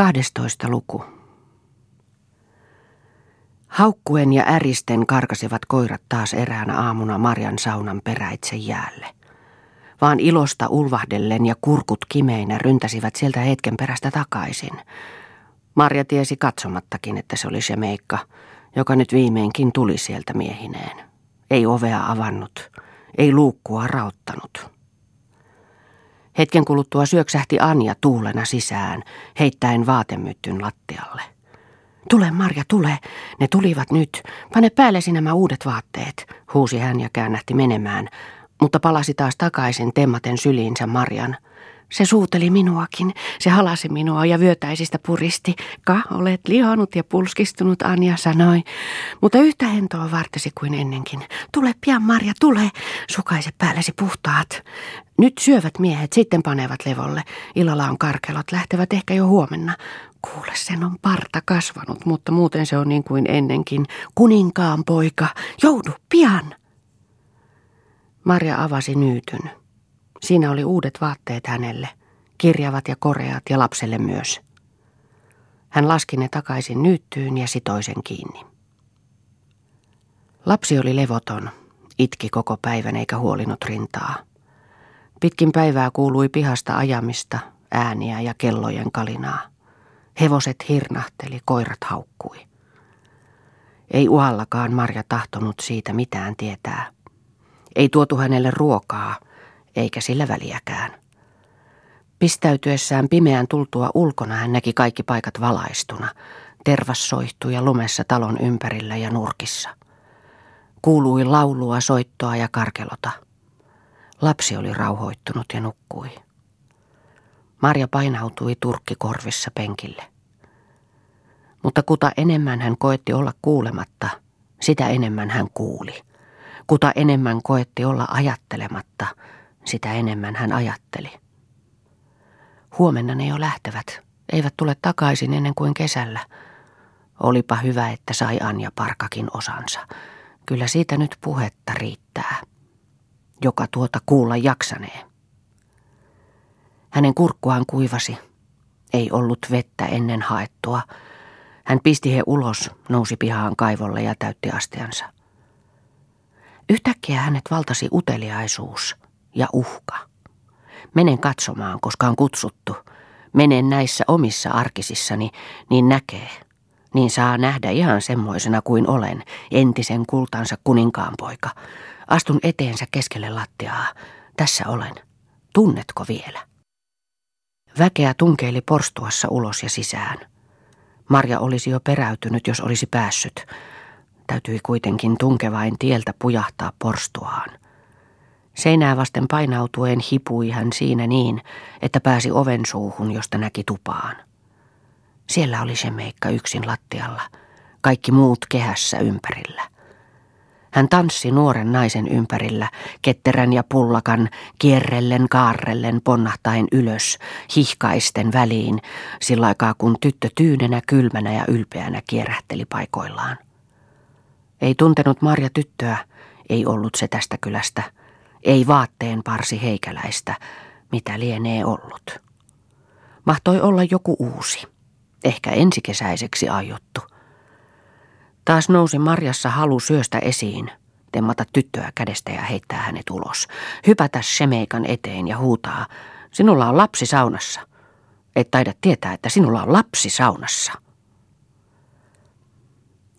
12 luku. Haukkuen ja äristen karkasivat koirat taas eräänä aamuna Marjan saunan peräitse jäälle. Vaan ilosta ulvahdellen ja kurkut kimeinä ryntäsivät sieltä hetken perästä takaisin. Marja tiesi katsomattakin, että se oli se meikka, joka nyt viimeinkin tuli sieltä miehineen. Ei ovea avannut, ei luukkua rauttanut. Hetken kuluttua syöksähti Anja tuulena sisään, heittäen vaatemyttyn lattialle. Tule Marja, tule. Ne tulivat nyt. Pane päällesi nämä uudet vaatteet, huusi hän ja käännähti menemään, mutta palasi taas takaisin temmaten syliinsä Marjan – se suuteli minuakin, se halasi minua ja vyötäisistä puristi. Ka, olet lihonut ja pulskistunut, Anja sanoi. Mutta yhtä hentoa vartesi kuin ennenkin. Tule pian, Marja, tule. Sukaise päällesi puhtaat. Nyt syövät miehet, sitten panevat levolle. Illalla on karkelot, lähtevät ehkä jo huomenna. Kuule, sen on parta kasvanut, mutta muuten se on niin kuin ennenkin. Kuninkaan poika, joudu pian. Marja avasi nyytyn. Siinä oli uudet vaatteet hänelle, kirjavat ja koreat ja lapselle myös. Hän laski ne takaisin nyyttyyn ja sitoi sen kiinni. Lapsi oli levoton, itki koko päivän eikä huolinut rintaa. Pitkin päivää kuului pihasta ajamista, ääniä ja kellojen kalinaa. Hevoset hirnahteli, koirat haukkui. Ei uhallakaan Marja tahtonut siitä mitään tietää. Ei tuotu hänelle ruokaa – eikä sillä väliäkään. Pistäytyessään pimeän tultua ulkona hän näki kaikki paikat valaistuna. Tervas soihtui ja lumessa talon ympärillä ja nurkissa. Kuului laulua, soittoa ja karkelota. Lapsi oli rauhoittunut ja nukkui. Marja painautui turkki korvissa penkille. Mutta kuta enemmän hän koetti olla kuulematta, sitä enemmän hän kuuli. Kuta enemmän koetti olla ajattelematta, sitä enemmän hän ajatteli. Huomenna ne jo lähtevät, eivät tule takaisin ennen kuin kesällä. Olipa hyvä, että sai Anja Parkakin osansa. Kyllä siitä nyt puhetta riittää. Joka tuota kuulla jaksanee. Hänen kurkkuaan kuivasi. Ei ollut vettä ennen haettua. Hän pisti he ulos, nousi pihaan kaivolle ja täytti astiansa. Yhtäkkiä hänet valtasi uteliaisuus – ja uhka. Menen katsomaan, koska on kutsuttu. Menen näissä omissa arkisissani, niin näkee. Niin saa nähdä ihan semmoisena kuin olen, entisen kultansa kuninkaanpoika. Astun eteensä keskelle lattiaa. Tässä olen. Tunnetko vielä? Väkeä tunkeili porstuassa ulos ja sisään. Marja olisi jo peräytynyt, jos olisi päässyt. Täytyi kuitenkin tunkevain tieltä pujahtaa porstuaan. Seinää vasten painautuen hipui hän siinä niin, että pääsi oven suuhun, josta näki tupaan. Siellä oli se meikka yksin lattialla, kaikki muut kehässä ympärillä. Hän tanssi nuoren naisen ympärillä, ketterän ja pullakan, kierrellen, kaarrellen, ponnahtaen ylös, hihkaisten väliin, sillä aikaa kun tyttö tyynenä, kylmänä ja ylpeänä kierähteli paikoillaan. Ei tuntenut Marja tyttöä, ei ollut se tästä kylästä – ei vaatteen parsi heikäläistä, mitä lienee ollut. Mahtoi olla joku uusi, ehkä ensikesäiseksi aiottu. Taas nousi Marjassa halu syöstä esiin, temmata tyttöä kädestä ja heittää hänet ulos. Hypätä Shemeikan eteen ja huutaa, sinulla on lapsi saunassa. Et taida tietää, että sinulla on lapsi saunassa.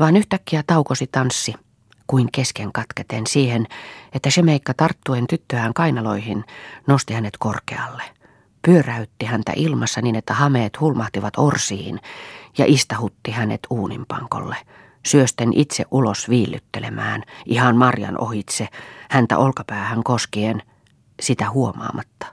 Vaan yhtäkkiä taukosi tanssi – kuin kesken katketen siihen, että Shemeikka tarttuen tyttöään kainaloihin nosti hänet korkealle. Pyöräytti häntä ilmassa niin, että hameet hulmahtivat orsiin ja istahutti hänet uuninpankolle, syösten itse ulos viillyttelemään, ihan Marjan ohitse, häntä olkapäähän koskien, sitä huomaamatta.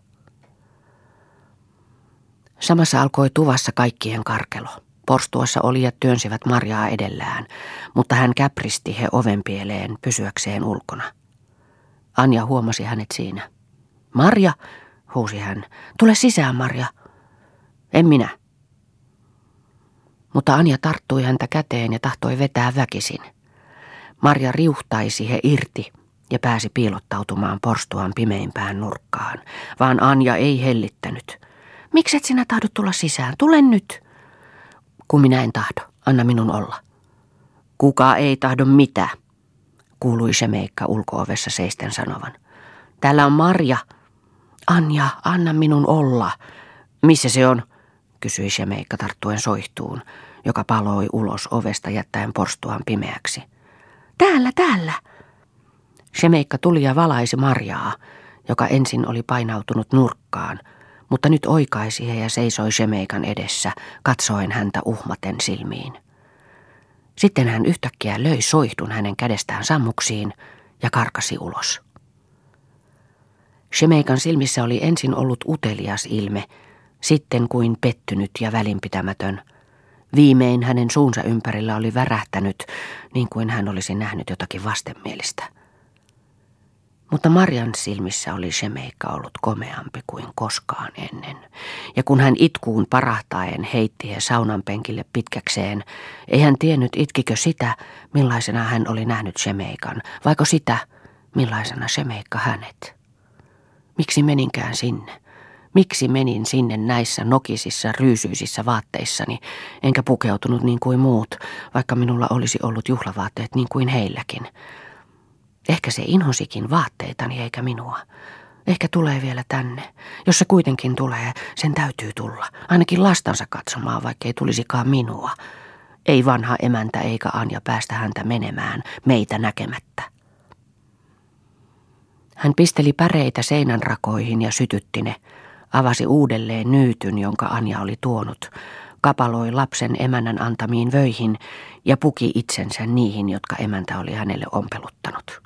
Samassa alkoi tuvassa kaikkien karkelo. Porstuassa olijat työnsivät Marjaa edellään, mutta hän käpristi he ovenpieleen pysyäkseen ulkona. Anja huomasi hänet siinä. Marja, huusi hän. Tule sisään, Marja. En minä. Mutta Anja tarttui häntä käteen ja tahtoi vetää väkisin. Marja riuhtaisi he irti ja pääsi piilottautumaan porstuan pimeimpään nurkkaan, vaan Anja ei hellittänyt. Mikset sinä tahdot tulla sisään? Tule nyt. Kun minä en tahdo, anna minun olla. Kuka ei tahdo mitä, kuului se meikka ulkoovessa seisten sanovan. Täällä on Marja. Anja, anna minun olla. Missä se on? kysyi se meikka tarttuen soihtuun, joka paloi ulos ovesta jättäen porstuaan pimeäksi. Täällä, täällä. Shemeikka tuli ja valaisi Marjaa, joka ensin oli painautunut nurkkaan, mutta nyt oikaisi ja seisoi Shemeikan edessä, katsoen häntä uhmaten silmiin. Sitten hän yhtäkkiä löi soihdun hänen kädestään sammuksiin ja karkasi ulos. Shemeikan silmissä oli ensin ollut utelias ilme, sitten kuin pettynyt ja välinpitämätön. Viimein hänen suunsa ympärillä oli värähtänyt, niin kuin hän olisi nähnyt jotakin vastenmielistä. Mutta Marjan silmissä oli Shemeikka ollut komeampi kuin koskaan ennen. Ja kun hän itkuun parahtaen heitti he saunan penkille pitkäkseen, ei hän tiennyt itkikö sitä, millaisena hän oli nähnyt Shemeikan, vaiko sitä, millaisena Shemeikka hänet. Miksi meninkään sinne? Miksi menin sinne näissä nokisissa, ryysyisissä vaatteissani, enkä pukeutunut niin kuin muut, vaikka minulla olisi ollut juhlavaatteet niin kuin heilläkin? Ehkä se inhosikin vaatteitani eikä minua. Ehkä tulee vielä tänne. Jos se kuitenkin tulee, sen täytyy tulla. Ainakin lastansa katsomaan, vaikka ei tulisikaan minua. Ei vanha emäntä eikä Anja päästä häntä menemään, meitä näkemättä. Hän pisteli päreitä seinän rakoihin ja sytytti ne. Avasi uudelleen nyytyn, jonka Anja oli tuonut. Kapaloi lapsen emännän antamiin vöihin ja puki itsensä niihin, jotka emäntä oli hänelle ompeluttanut.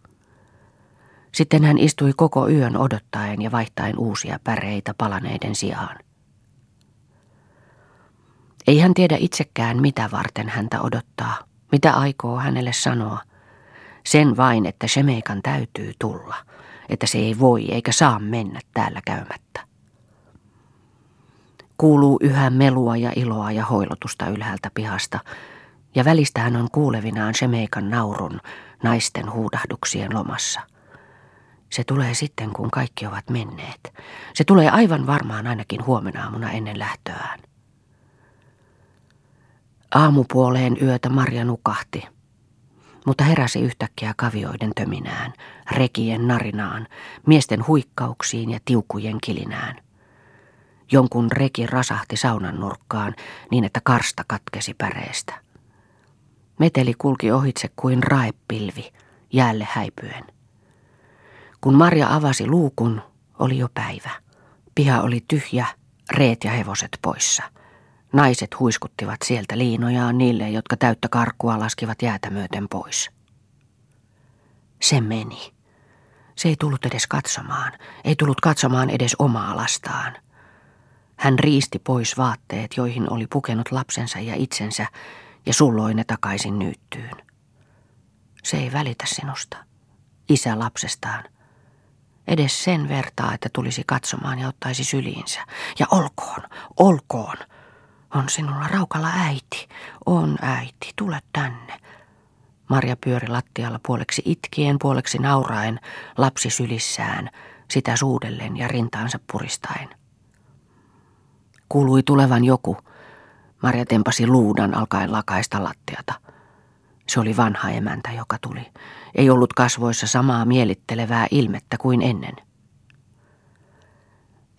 Sitten hän istui koko yön odottaen ja vaihtaen uusia päreitä palaneiden sijaan. Ei hän tiedä itsekään, mitä varten häntä odottaa, mitä aikoo hänelle sanoa. Sen vain, että Shemeikan täytyy tulla, että se ei voi eikä saa mennä täällä käymättä. Kuuluu yhä melua ja iloa ja hoilotusta ylhäältä pihasta, ja välistä hän on kuulevinaan Shemeikan naurun naisten huudahduksien lomassa – se tulee sitten, kun kaikki ovat menneet. Se tulee aivan varmaan ainakin huomenna aamuna ennen lähtöään. Aamupuoleen yötä Marja nukahti, mutta heräsi yhtäkkiä kavioiden töminään, rekien narinaan, miesten huikkauksiin ja tiukujen kilinään. Jonkun reki rasahti saunan nurkkaan niin, että karsta katkesi päreestä. Meteli kulki ohitse kuin raepilvi, jäälle häipyen. Kun Marja avasi luukun, oli jo päivä. Piha oli tyhjä, reet ja hevoset poissa. Naiset huiskuttivat sieltä liinojaan niille, jotka täyttä karkkua laskivat jäätä myöten pois. Se meni. Se ei tullut edes katsomaan, ei tullut katsomaan edes omaa lastaan. Hän riisti pois vaatteet, joihin oli pukenut lapsensa ja itsensä, ja sulloi ne takaisin nyyttyyn. Se ei välitä sinusta, isä lapsestaan – Edes sen vertaa, että tulisi katsomaan ja ottaisi syliinsä. Ja olkoon, olkoon. On sinulla raukalla äiti. On äiti, tule tänne. Marja pyöri lattialla puoleksi itkien, puoleksi nauraen, lapsi sylissään, sitä suudellen ja rintaansa puristaen. Kuului tulevan joku. Marja tempasi luudan alkaen lakaista lattiata. Se oli vanha emäntä, joka tuli. Ei ollut kasvoissa samaa mielittelevää ilmettä kuin ennen.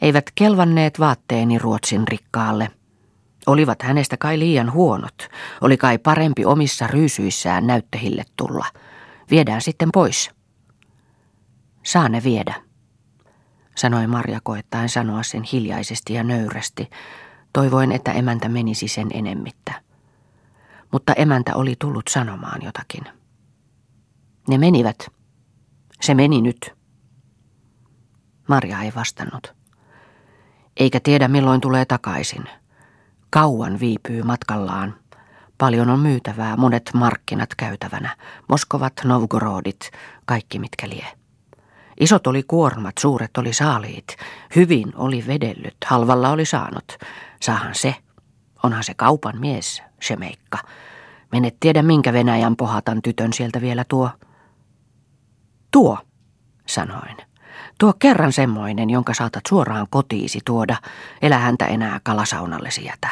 Eivät kelvanneet vaatteeni Ruotsin rikkaalle. Olivat hänestä kai liian huonot. Oli kai parempi omissa ryysyissään näyttähille tulla. Viedään sitten pois. Saa ne viedä, sanoi Marja koettaen sanoa sen hiljaisesti ja nöyrästi, toivoen, että emäntä menisi sen enemmittä. Mutta emäntä oli tullut sanomaan jotakin. Ne menivät. Se meni nyt. Marja ei vastannut. Eikä tiedä milloin tulee takaisin. Kauan viipyy matkallaan. Paljon on myytävää, monet markkinat käytävänä. Moskovat, Novgorodit, kaikki mitkä lie. Isot oli kuormat, suuret oli saaliit. Hyvin oli vedellyt, halvalla oli saanut. Saahan se. Onhan se kaupan mies, se meikka. Menet tiedä minkä Venäjän pohatan tytön sieltä vielä tuo. Tuo, sanoin. Tuo kerran semmoinen, jonka saatat suoraan kotiisi tuoda, elä häntä enää kalasaunallesi jätä.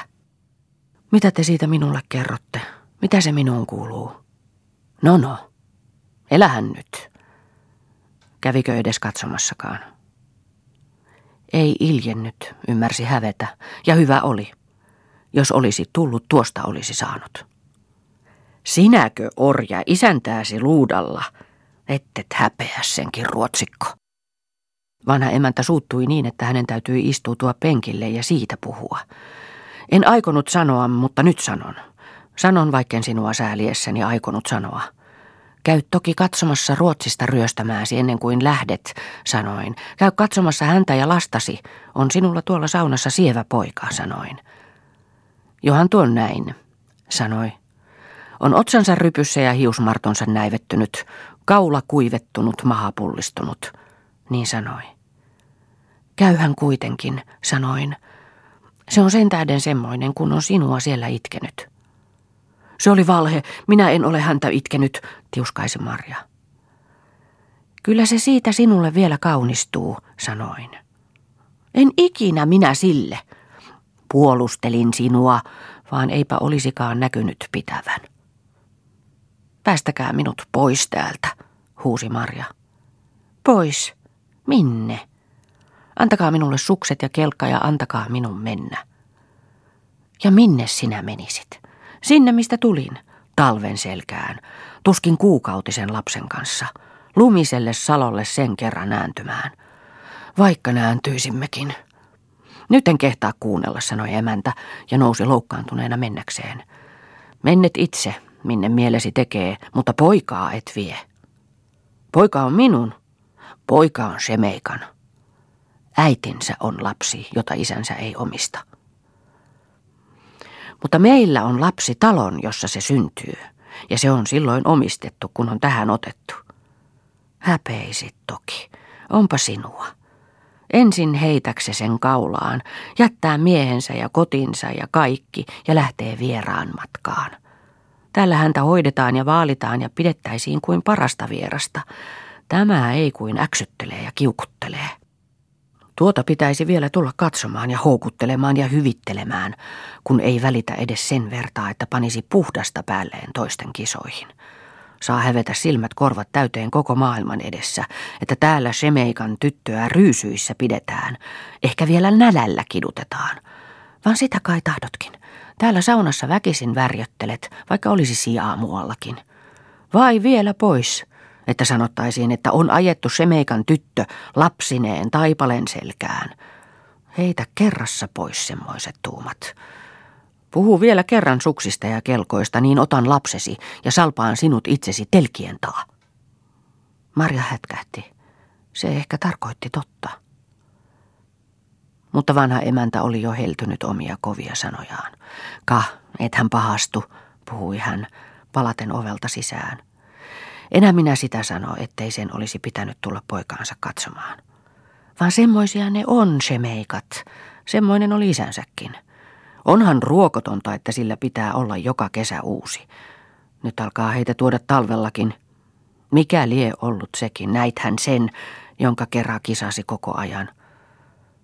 Mitä te siitä minulle kerrotte? Mitä se minuun kuuluu? No no, elähän nyt. Kävikö edes katsomassakaan? Ei iljennyt, ymmärsi hävetä, ja hyvä oli. Jos olisi tullut, tuosta olisi saanut. Sinäkö orja isäntääsi luudalla, ettet häpeä senkin ruotsikko? Vanha emäntä suuttui niin, että hänen täytyi istuutua penkille ja siitä puhua. En aikonut sanoa, mutta nyt sanon. Sanon, vaikken sinua sääliessäni aikonut sanoa. Käy toki katsomassa Ruotsista ryöstämääsi ennen kuin lähdet, sanoin. Käy katsomassa häntä ja lastasi. On sinulla tuolla saunassa sievä poika, sanoin. Johan tuon näin, sanoi. On otsansa rypyssä ja hiusmartonsa näivettynyt, kaula kuivettunut, maha pullistunut. Niin sanoi. Käyhän kuitenkin, sanoin. Se on sen tähden semmoinen, kun on sinua siellä itkenyt. Se oli valhe, minä en ole häntä itkenyt, tiuskaisi Marja. Kyllä se siitä sinulle vielä kaunistuu, sanoin. En ikinä minä sille. Puolustelin sinua, vaan eipä olisikaan näkynyt pitävän. Päästäkää minut pois täältä, huusi Marja. Pois? Minne? Antakaa minulle sukset ja kelkka ja antakaa minun mennä. Ja minne sinä menisit? Sinne, mistä tulin, talven selkään, tuskin kuukautisen lapsen kanssa, lumiselle salolle sen kerran nääntymään. Vaikka nääntyisimmekin. Nyt en kehtaa kuunnella, sanoi emäntä ja nousi loukkaantuneena mennäkseen. Mennet itse, minne mielesi tekee, mutta poikaa et vie. Poika on minun. Poika on Semeikan. Äitinsä on lapsi, jota isänsä ei omista. Mutta meillä on lapsi talon, jossa se syntyy, ja se on silloin omistettu, kun on tähän otettu. Häpeisit toki, onpa sinua. Ensin heitäkse sen kaulaan, jättää miehensä ja kotinsa ja kaikki ja lähtee vieraan matkaan. Tällä häntä hoidetaan ja vaalitaan ja pidettäisiin kuin parasta vierasta. Tämä ei kuin äksyttelee ja kiukuttelee. Tuota pitäisi vielä tulla katsomaan ja houkuttelemaan ja hyvittelemään, kun ei välitä edes sen vertaa, että panisi puhdasta päälleen toisten kisoihin. Saa hävetä silmät korvat täyteen koko maailman edessä, että täällä Shemeikan tyttöä ryysyissä pidetään, ehkä vielä nälällä kidutetaan. Vaan sitä kai tahdotkin. Täällä saunassa väkisin värjöttelet, vaikka olisi sijaa muuallakin. Vai vielä pois, että sanottaisiin, että on ajettu Semeikan tyttö lapsineen taipalen selkään. Heitä kerrassa pois semmoiset tuumat. Puhu vielä kerran suksista ja kelkoista, niin otan lapsesi ja salpaan sinut itsesi telkien taa. Marja hätkähti. Se ehkä tarkoitti totta. Mutta vanha emäntä oli jo heltynyt omia kovia sanojaan. Ka, et hän pahastu, puhui hän, palaten ovelta sisään. Enää minä sitä sano, ettei sen olisi pitänyt tulla poikaansa katsomaan. Vaan semmoisia ne on, se meikat. Semmoinen oli isänsäkin. Onhan ruokotonta, että sillä pitää olla joka kesä uusi. Nyt alkaa heitä tuoda talvellakin. Mikä lie ollut sekin, näithän sen, jonka kerran kisasi koko ajan.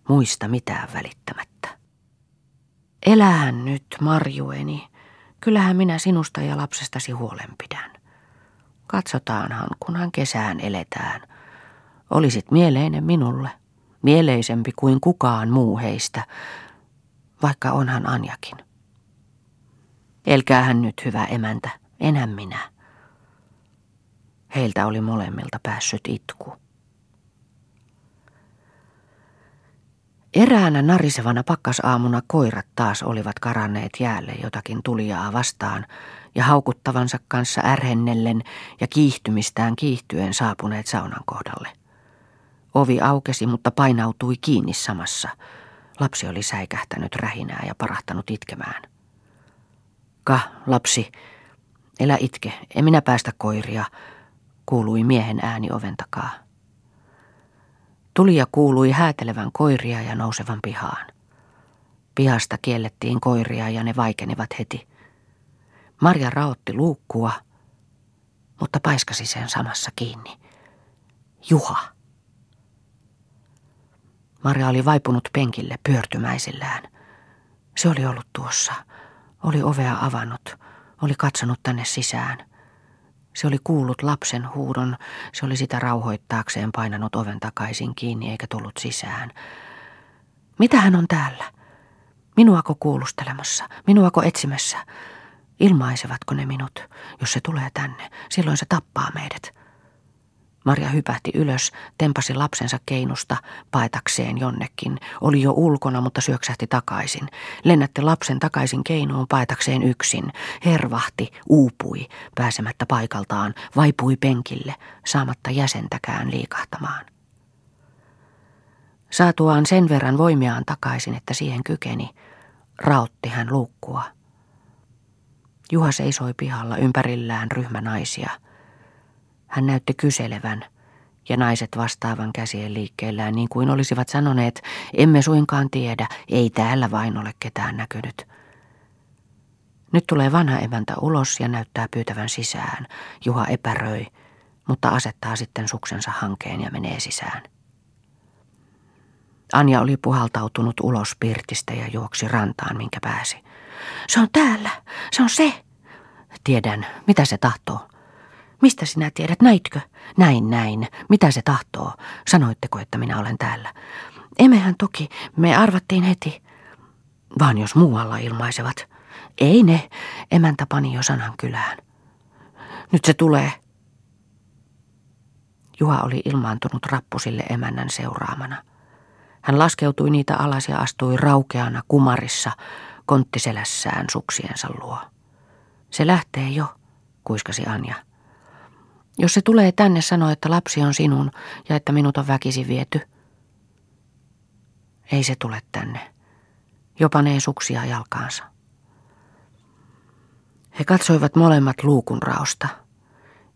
Muista mitään välittämättä. Elähän nyt, Marjueni. Kyllähän minä sinusta ja lapsestasi huolen pidän. Katsotaanhan, kunhan kesään eletään. Olisit mieleinen minulle, mieleisempi kuin kukaan muu heistä, vaikka onhan Anjakin. Elkäähän nyt, hyvä emäntä, enää minä. Heiltä oli molemmilta päässyt itku. Eräänä narisevana pakkasaamuna koirat taas olivat karanneet jäälle jotakin tulijaa vastaan ja haukuttavansa kanssa ärhennellen ja kiihtymistään kiihtyen saapuneet saunan kohdalle. Ovi aukesi, mutta painautui kiinni samassa. Lapsi oli säikähtänyt rähinää ja parahtanut itkemään. Ka, lapsi, elä itke, en minä päästä koiria, kuului miehen ääni oven takaa. Tulija kuului häätelevän koiria ja nousevan pihaan. Pihasta kiellettiin koiria ja ne vaikenivat heti. Marja raotti luukkua, mutta paiskasi sen samassa kiinni. Juha. Marja oli vaipunut penkille pyörtymäisillään. Se oli ollut tuossa, Oli ovea avannut, oli katsonut tänne sisään. Se oli kuullut lapsen huudon, se oli sitä rauhoittaakseen painanut oven takaisin kiinni eikä tullut sisään. Mitä hän on täällä? Minuako kuulustelemassa? Minuako etsimässä? Ilmaisevatko ne minut? Jos se tulee tänne, silloin se tappaa meidät. Maria hypähti ylös, tempasi lapsensa keinusta paetakseen jonnekin. Oli jo ulkona, mutta syöksähti takaisin. Lennätti lapsen takaisin keinuun paetakseen yksin. Hervahti, uupui, pääsemättä paikaltaan, vaipui penkille, saamatta jäsentäkään liikahtamaan. Saatuaan sen verran voimiaan takaisin, että siihen kykeni, rautti hän luukkua. Juha seisoi pihalla ympärillään ryhmä naisia – hän näytti kyselevän, ja naiset vastaavan käsien liikkeellään niin kuin olisivat sanoneet, emme suinkaan tiedä, ei täällä vain ole ketään näkynyt. Nyt tulee vanha emäntä ulos ja näyttää pyytävän sisään. Juha epäröi, mutta asettaa sitten suksensa hankeen ja menee sisään. Anja oli puhaltautunut ulos pirtistä ja juoksi rantaan, minkä pääsi. Se on täällä, se on se. Tiedän, mitä se tahtoo. Mistä sinä tiedät, näitkö? Näin, näin. Mitä se tahtoo? Sanoitteko, että minä olen täällä? Emmehän toki, me arvattiin heti. Vaan jos muualla ilmaisevat. Ei ne, emäntä pani jo sanan kylään. Nyt se tulee. Juha oli ilmaantunut rappusille emännän seuraamana. Hän laskeutui niitä alas ja astui raukeana kumarissa konttiselässään suksiensa luo. Se lähtee jo, kuiskasi Anja. Jos se tulee tänne sanoa, että lapsi on sinun ja että minut on väkisin viety. Ei se tule tänne. Jo panee suksia jalkaansa. He katsoivat molemmat luukun raosta.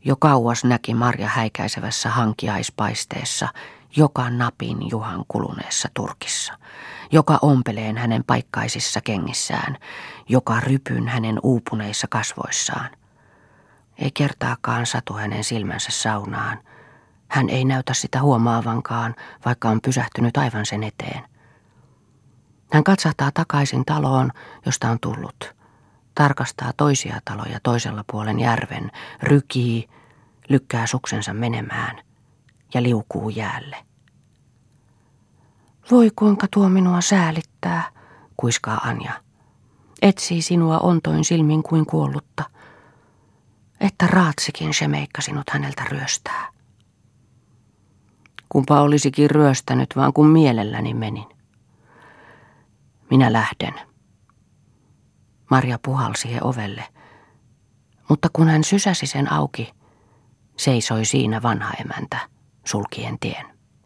Jo kauas näki Marja häikäisevässä hankiaispaisteessa joka napin Juhan kuluneessa turkissa, joka ompeleen hänen paikkaisissa kengissään, joka rypyn hänen uupuneissa kasvoissaan – ei kertaakaan satu hänen silmänsä saunaan. Hän ei näytä sitä huomaavankaan, vaikka on pysähtynyt aivan sen eteen. Hän katsahtaa takaisin taloon, josta on tullut. Tarkastaa toisia taloja toisella puolen järven, rykii, lykkää suksensa menemään ja liukuu jäälle. Voi kuinka tuo minua säälittää, kuiskaa Anja. Etsii sinua ontoin silmin kuin kuollutta – että raatsikin se meikka sinut häneltä ryöstää. Kumpa olisikin ryöstänyt, vaan kun mielelläni menin. Minä lähden. Marja puhalsi he ovelle, mutta kun hän sysäsi sen auki, seisoi siinä vanha emäntä sulkien tien.